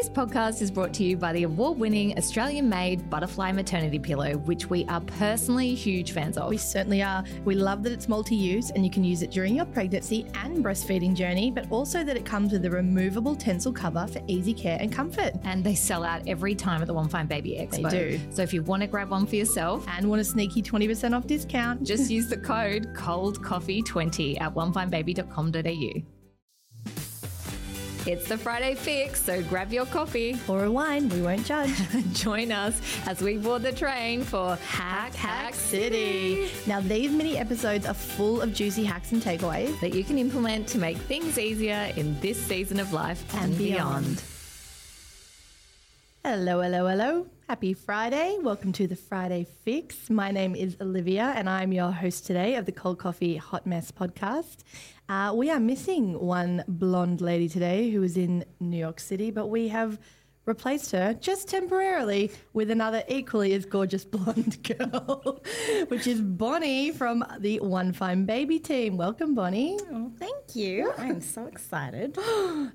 This podcast is brought to you by the award winning Australian made Butterfly Maternity Pillow, which we are personally huge fans of. We certainly are. We love that it's multi use and you can use it during your pregnancy and breastfeeding journey, but also that it comes with a removable Tencel cover for easy care and comfort. and they sell out every time at the One Fine Baby Expo. do. So if you want to grab one for yourself, And want a sneaky 20% off discount? just use the code COLDCOFFEE20 at onefinebaby.com.au. It's the Friday fix, so grab your coffee. Or a wine, we won't judge. Join us as we board the train for Hack Hack City Now, these mini episodes are full of juicy hacks and takeaways. that you can implement to make things easier in this season of life and, And beyond. beyond. Hello, hello, hello. Happy Friday. Welcome to the Friday Fix. My name is Olivia, and I'm your host today of the Cold Coffee Hot Mess podcast. Uh, we are missing one blonde lady today who is in New York City, but we have replaced her just temporarily with another equally as gorgeous blonde girl, which is Bonnie from the One Fine Baby team. Welcome, Bonnie. Oh, thank you. I'm so excited.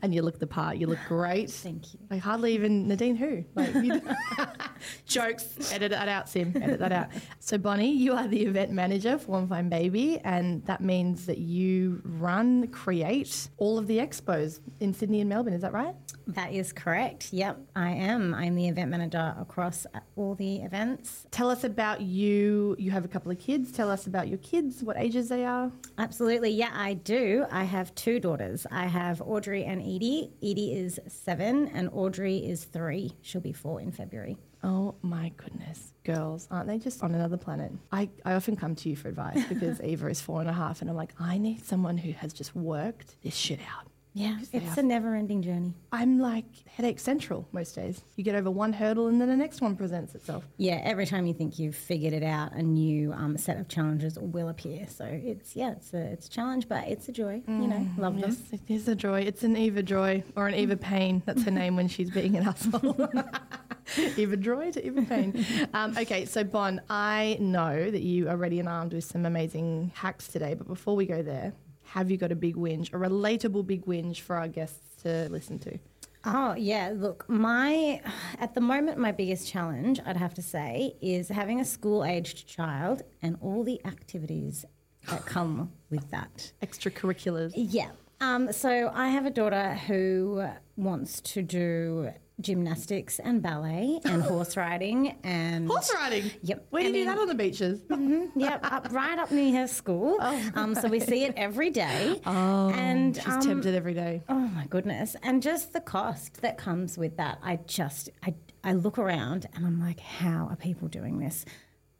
And you look the part. You look great. Thank you. Like hardly even Nadean who. Like you jokes. Edit that out, Sim. Edit that out. So Bonnie, you are the event manager for One Fine Baby, and that means that you run, create all of the expos in Sydney and Melbourne. Is that right? That is correct. Yep, I am. I'm the event manager across all the events. Tell us about you. You have a couple of kids. Tell us about your kids, what ages they are. Absolutely. Yeah, I do. I have two daughters. I have Audrey and Edie. Edie is seven and Audrey is three. She'll be four in February. Oh my goodness. Girls, aren't they just on another planet? I, I often come to you for advice because Eva is four and a half, and I'm like, I need someone who has just worked this shit out. Yeah, it's a never ending journey. I'm like headache central most days. You get over one hurdle and then the next one presents itself. Yeah, every time you think you've figured it out, a new um, set of challenges will appear. So it's, yeah, it's a, it's a challenge, but it's a joy. You know, love them. Yes, it is a joy. It's an Eva Joy or an Eva Pain. That's her name when she's being an asshole. Eva Joy to Eva Pain. Um, okay, so Bon, I know that you are ready and armed with some amazing hacks today, but before we go there, have you got a big whinge, a relatable big whinge for our guests to listen to? Oh, yeah. Look, my, at the moment, my biggest challenge, I'd have to say, is having a school aged child and all the activities that come with that. Extracurriculars. Yeah. Um, so I have a daughter who wants to do gymnastics and ballet and horse riding and Horse riding. Yep. we do you And do then- that on the beaches? Yep, up right up near her school. Um, so we see it every day. Oh, and She's um, tempted every day. Oh my goodness. And just the cost that comes with that. I just I I look around and I'm like, how are people doing this?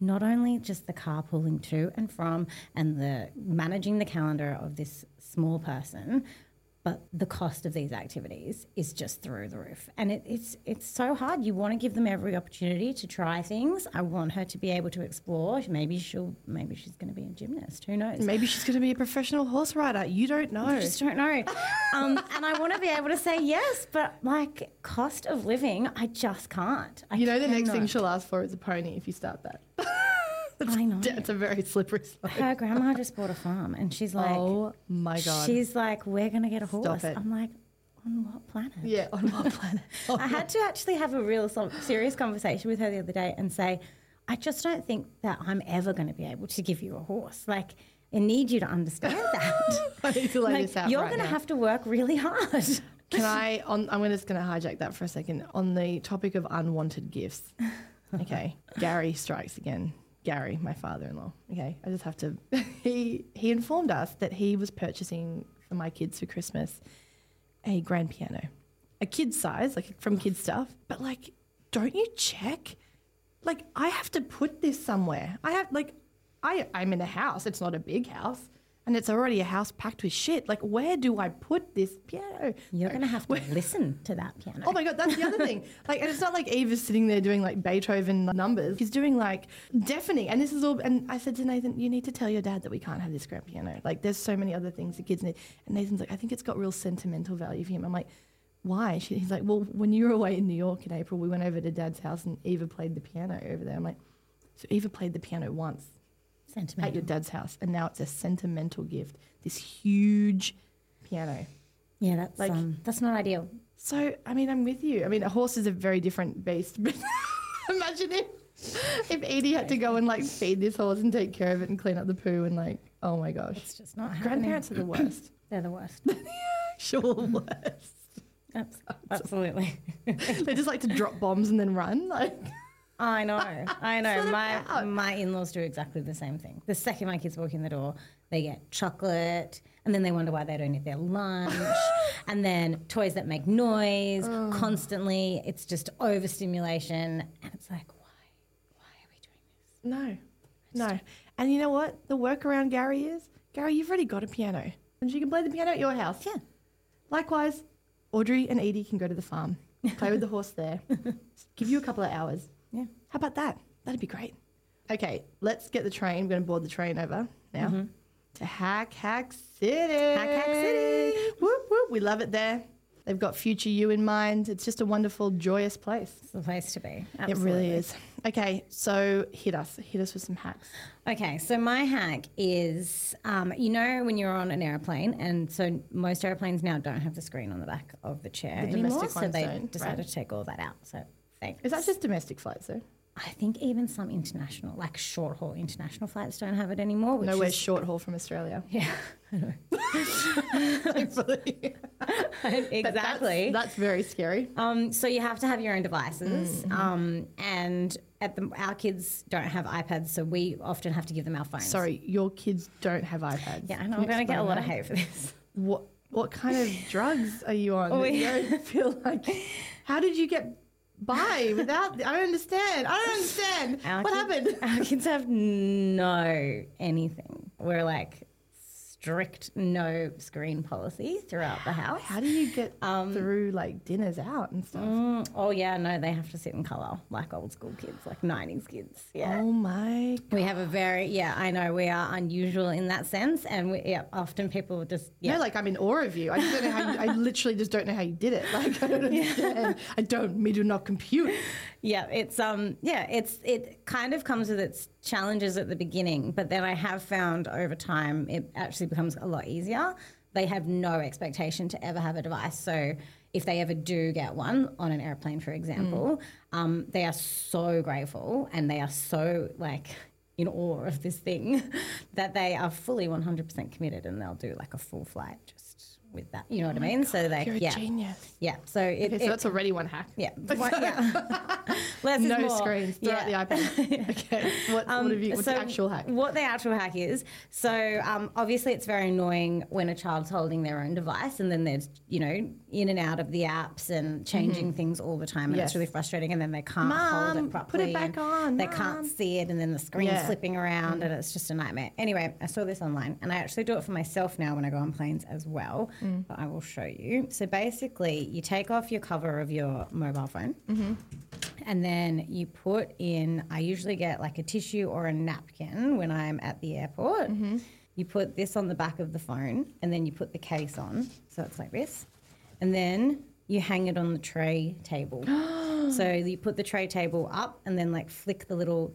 Not only just the carpooling to and from and the managing the calendar of this small person, but the cost of these activities is just through the roof. And it, it's it's so hard. You want to give them every opportunity to try things. I want her to be able to explore. Maybe she'll maybe she's going to be a gymnast. Who knows? Maybe she's going to be a professional horse rider. You don't know. I just don't know. Um, and I want to be able to say yes, but like cost of living, I just can't. I You know, the next thing she'll ask for is a pony if you start that. I know. It's a very slippery slope. Her grandma just bought a farm, and she's oh like, oh my god. she's like, we're gonna get a horse. it. I'm like, on what planet? yeah, on what planet? I had to actually have a real serious conversation with her the other day and say, I just don't think that I'm ever going to be able to give you a horse. Like, I need you to understand that. I need to lay like, this out. you're right going to have to work really hard. Can I? On, I'm just going to hijack that for a second. On the topic of unwanted gifts. Okay, Gary strikes again. Gary, my father-in-law. Okay, I just have to. He he informed us that he was purchasing for my kids for Christmas a grand piano, a kid size, like from kid stuff. But like, don't you check? Like, I have to put this somewhere. I have like, I I'm in a house. It's not a big house. And it's already a house packed with shit. Like, where do I put this piano? You're going to have to listen to that piano. Oh my god, that's the other thing. Like, and it's not like Eva's sitting there doing like Beethoven numbers. He's doing like deafening, and this is all. And I said to Nathan, "You need to tell your dad that we can't have this grand piano. Like, there's so many other things the kids need." And Nathan's like, "I think it's got real sentimental value for him." I'm like, "Why?" She, he's like, "Well, when you were away in New York in April, we went over to Dad's house, and Eva played the piano over there." I'm like, "So Eva played the piano once." At your dad's house, and now it's a sentimental gift. This huge piano. Yeah, that's Like- um, that's not ideal. So, I mean, I'm with you. I mean, a horse is a very different beast. But imagine if if Edie had to go and like feed this horse and take care of it and clean up the poo and like, oh my gosh. It's just not happening. Grandparents are the worst. They're the worst. Actual worst. Abs- Absolutely. They just like to drop bombs and then run. Like, I know. I know. My my in-laws do exactly the same thing. The second my kids walk in the door, they get chocolate, and then they wonder why they don't eat their lunch, and then toys that make noise constantly. It's just overstimulation, and it's like, why? Why are we doing this? no, no. And you know what? The workaround, Gary, is Gary, you've already got a piano. And you can play the piano at your house. Yeah. Likewise, Audrey and Edie can go to the farm, play with the horse there, give you a couple of hours. Yeah. How about that? That'd be great. Okay, let's get the train. We're going to board the train over now to Hack Hack City. Hack Hack City. Whoop, whoop. We love it there. They've got future you in mind. It's just a wonderful, joyous place. It's the place to be. It really is. Okay, so hit us. Hit us with some hacks. Okay, so my hack is, um, you know, when you're on an airplane, and so most airplanes now don't have the screen on the back of the chair The anymore, so they don't, decided right? to take all that out. So thanks. Is that just domestic flights, though? I think even some international, like short haul international flights, don't have it anymore. Which Nowhere is, short haul from Australia. yeah, Thankfully. But exactly. That's, that's very scary. Um, so you have to have your own devices, Mm-hmm. um, and at the, our kids don't have iPads, so we often have to give them our phones. Sorry, your kids don't have iPads. Yeah, I know. I'm going to get a lot of hate for this. What what kind of drugs are you on? that We- you don't feel like. How did you get by without? I don't understand. I don't understand. Our what kids- happened? Our kids have no anything. We're like strict no screen policy throughout the house. How do you get through like dinners out and stuff? Mm, oh yeah, no, they have to sit in colour like old school kids, like '90s kids. Yeah. Oh my! We have a very yeah, I know we are unusual in that sense, and we, yeah, often people just yeah. No, like I'm in awe of you. I just don't know how. You, I literally just don't know how you did it. Like I don't understand. I don't. Me do not compute. Yeah, it's um yeah, it's it kind of comes with its challenges at the beginning, but then I have found over time it actually becomes a lot easier. They have no expectation to ever have a device, so if they ever do get one on an airplane, for example, um, they are so grateful and they are so like in awe of this thing that they are fully 100% committed and they'll do like a full flight just with that. You know what I mean? so they You're a yeah. genius. Yeah. So it, Okay, so it- that's already one hack. yeah. What- yeah. Less is No more. screens. Throw out the iPad. Okay. What, what have you? What's the actual hack? What the actual hack is? So um, obviously, it's very annoying when a child's holding their own device, and then there's you know in and out of the apps and mm-hmm. changing things all the time, and Yes. it's really frustrating. And then they can't hold Mum, it put it back on, They Mum. can't see it, and then the screen's Yeah. flipping around, and mm. it's just a nightmare. Anyway, I saw this online, and I actually do it for myself now when I go on planes as well. Mm. But I will show you. So basically, you take off your cover of your mobile phone mm-hmm. and then you put in i usually get like a tissue or a napkin when i'm at the airport mm-hmm. you put this on the back of the phone and then you put the case on so it's like this and then you hang it on the tray table so you put the tray table up and then like flick the little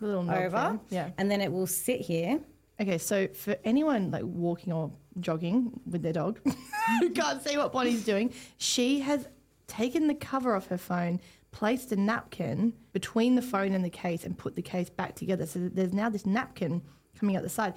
The little over thing. Yeah. and then it will sit here Okay, so for anyone like walking or jogging with their dog who can't see what Bonnie's doing, she has taken the cover off her phone, placed a napkin between the phone and the case, and put the case back together. So that there's now this napkin coming out the side,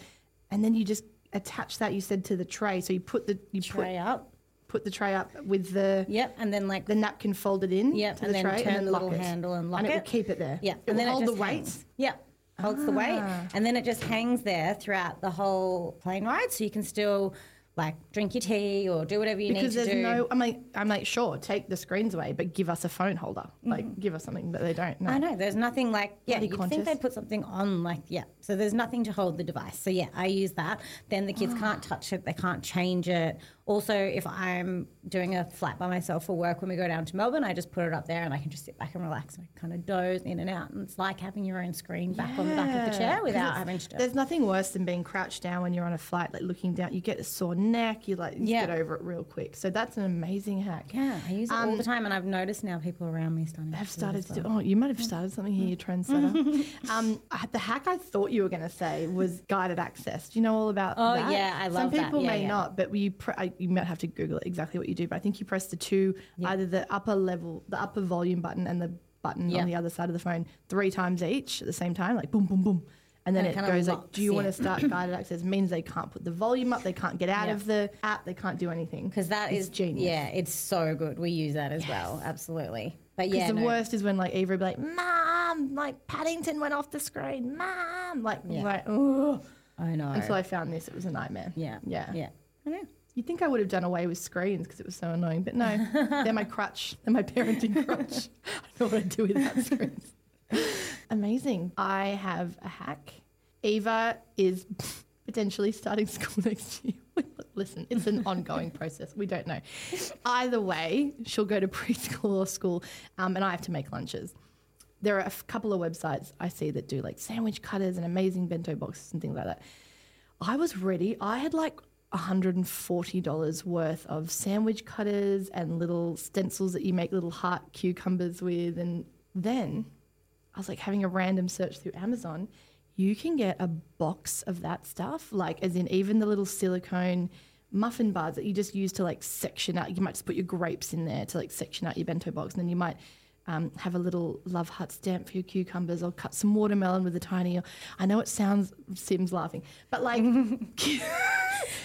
and then you just attach that. You said to the tray, so you put the you tray put up put the tray up with the yep and then like the napkin folded in Yep, to and the then tray, turn and then the lock little it. handle and lock and it, it. will keep it there. Yeah, it will hold just the weight. Yeah, holds the weight, Ah. and then it just hangs there throughout the whole plane ride, so you can still like drink your tea or do whatever you Because need to do. Because there's no, I'm like, I'm like, sure, take the screens away, but give us a phone holder. Like, give us something, but they don't. No. Mm-hmm. I know there's nothing like yeah. You'd think they'd put something on like yeah. So there's nothing to hold the device. So yeah, I use that. Then the kids can't touch it. They can't change it. Also, if I'm doing a flight by myself for work when we go down to Melbourne, I just put it up there and I can just sit back and relax and I kind of doze in and out. And it's like having your own screen back on the back of the chair without having to. There's nothing worse than being crouched down when you're on a flight, like looking down. You get a sore neck. You like Yeah. get over it real quick. So that's an amazing hack. Yeah, I use it all the time, and I've noticed now people around me starting. Um, Have to do it started to do. well. Oh, you might have started something here, you trendsetter. um, the hack I thought you were going to say was guided access. Do you know all about Oh, that? yeah, I love Some that. people Yeah, may yeah. not, but you pr- I, you might have to Google it exactly what you do, but I think you press the two, either the upper level, the upper volume button and the button on the other side of the phone three times each at the same time, like boom, boom, boom. And then And it goes like, do you want to start guided access? Means they can't put the volume up, they can't get out Yeah. of the app, they can't do anything. Because that It's is genius. Yeah, it's so good. We use that as well. Absolutely. But Because yeah, the no, worst is when like Eva would be like, "Mom, like Paddington went off the screen, Mom," like, Yeah. like, oh. I know. Until I found this, it was a nightmare. yeah, yeah, yeah. I know. You'd think I would have done away with screens because it was so annoying, but no, they're my crutch. They're my parenting crutch. I don't know what I'd do without screens. Amazing. I have a hack. Eva is potentially starting school next year. Listen, it's an ongoing process. We don't know. Either way, she'll go to preschool or school, um, and I have to make lunches. There are a f- couple of websites I see that do like sandwich cutters and amazing bento boxes and things like that. I was ready. I had like $140 worth of sandwich cutters and little stencils that you make little heart cucumbers with. And then I was like having a random search through Amazon. You can get a box of that stuff, like as in even the little silicone muffin bars that you just use to like section out. You might just put your grapes in there to like section out your bento box, and then you might um, have a little love heart stamp for your cucumbers, or cut some watermelon with a tiny. I know it sounds Sims laughing, but like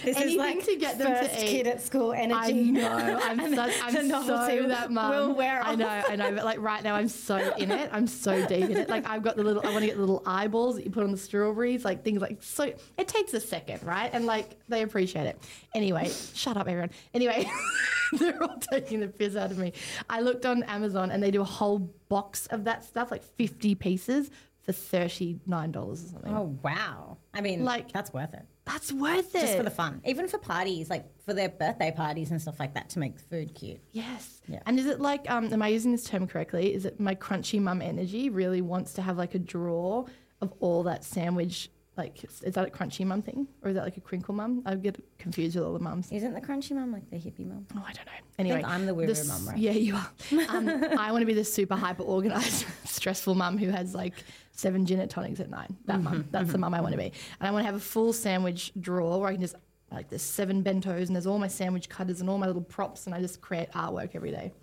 This anything is like to get them first to eat. kid at school energy. I know. I'm, And such, the I'm novelty so that mum. will wear I know, I know. But like right now, I'm so in it. I'm so deep in it. Like I've got the little. I want to get the little eyeballs that you put on the strawberries. Like things like so. It takes a second, right? And like they appreciate it. Anyway, shut up, everyone. Anyway, they're all taking the piss out of me. I looked on Amazon and they do a whole box of that stuff, like 50 pieces for thirty nine dollars or something. Oh wow! I mean, Like- like that's worth it. That's worth it. Just for the fun, even for parties, like for their birthday parties and stuff like that, to make the food cute. Yes. Yeah. And is it like, um, am I using this term correctly? Is it my crunchy mum energy really wants to have like a drawer of all that sandwich? Like, is that a crunchy mum thing? Or is that like a crinkle mum? I get confused with all the mums. Isn't the crunchy mum like the hippie mum? Oh, I don't know. Anyway, I'm the woo-woo mum, right? Yeah, you are. Um, I want to be the super hyper organized, stressful mum who has like seven gin and tonics at nine. That mum. That's the mum I want to be. And I want to have a full sandwich drawer where I can just like there's seven bentos and there's all my sandwich cutters and all my little props and I just create artwork every day.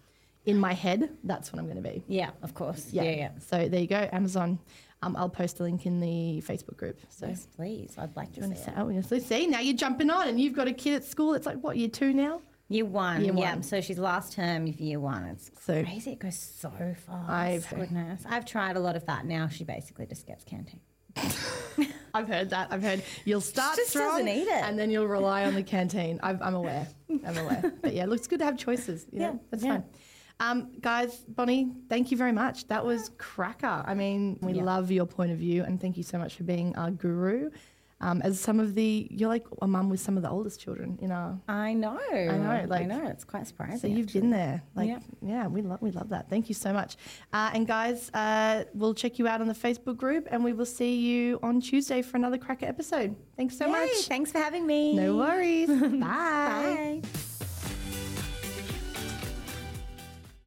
In my head, that's what I'm going to be. Yeah, of course. Yeah, yeah. So there you go, Amazon. Um, I'll post a link in the Facebook group. So Yes, please. I'd like to see say, it. oh. So see, now you're jumping on and you've got a kid at school. It's like, what, year two now? Year one. Year yeah. one. So she's last term of year one. It's So- crazy. It goes so fast. I've- Goodness. I've tried a lot of that. Now she basically just gets canteen. I've heard that. I've heard you'll start strong doesn't eat it. and then you'll rely on the canteen. I've, I'm aware. I'm aware. But yeah, it looks good to have choices. You know? Yeah, that's yeah. fine. Um, guys, Bonnie, thank you very much. That was cracker. I mean, we Yeah. love your point of view and thank you so much for being our guru. Um, as some of the, you're like a mum with some of the oldest children in our. I know. I know, like- I know. It's quite surprising. So you've actually. been there, like Yeah. yeah, we love we love that. Thank you so much. Uh, and guys, uh, we'll check you out on the Facebook group, and we will see you on Tuesday for another cracker episode. Thanks so Yay, much. Thanks for having me. No worries. Bye. Bye.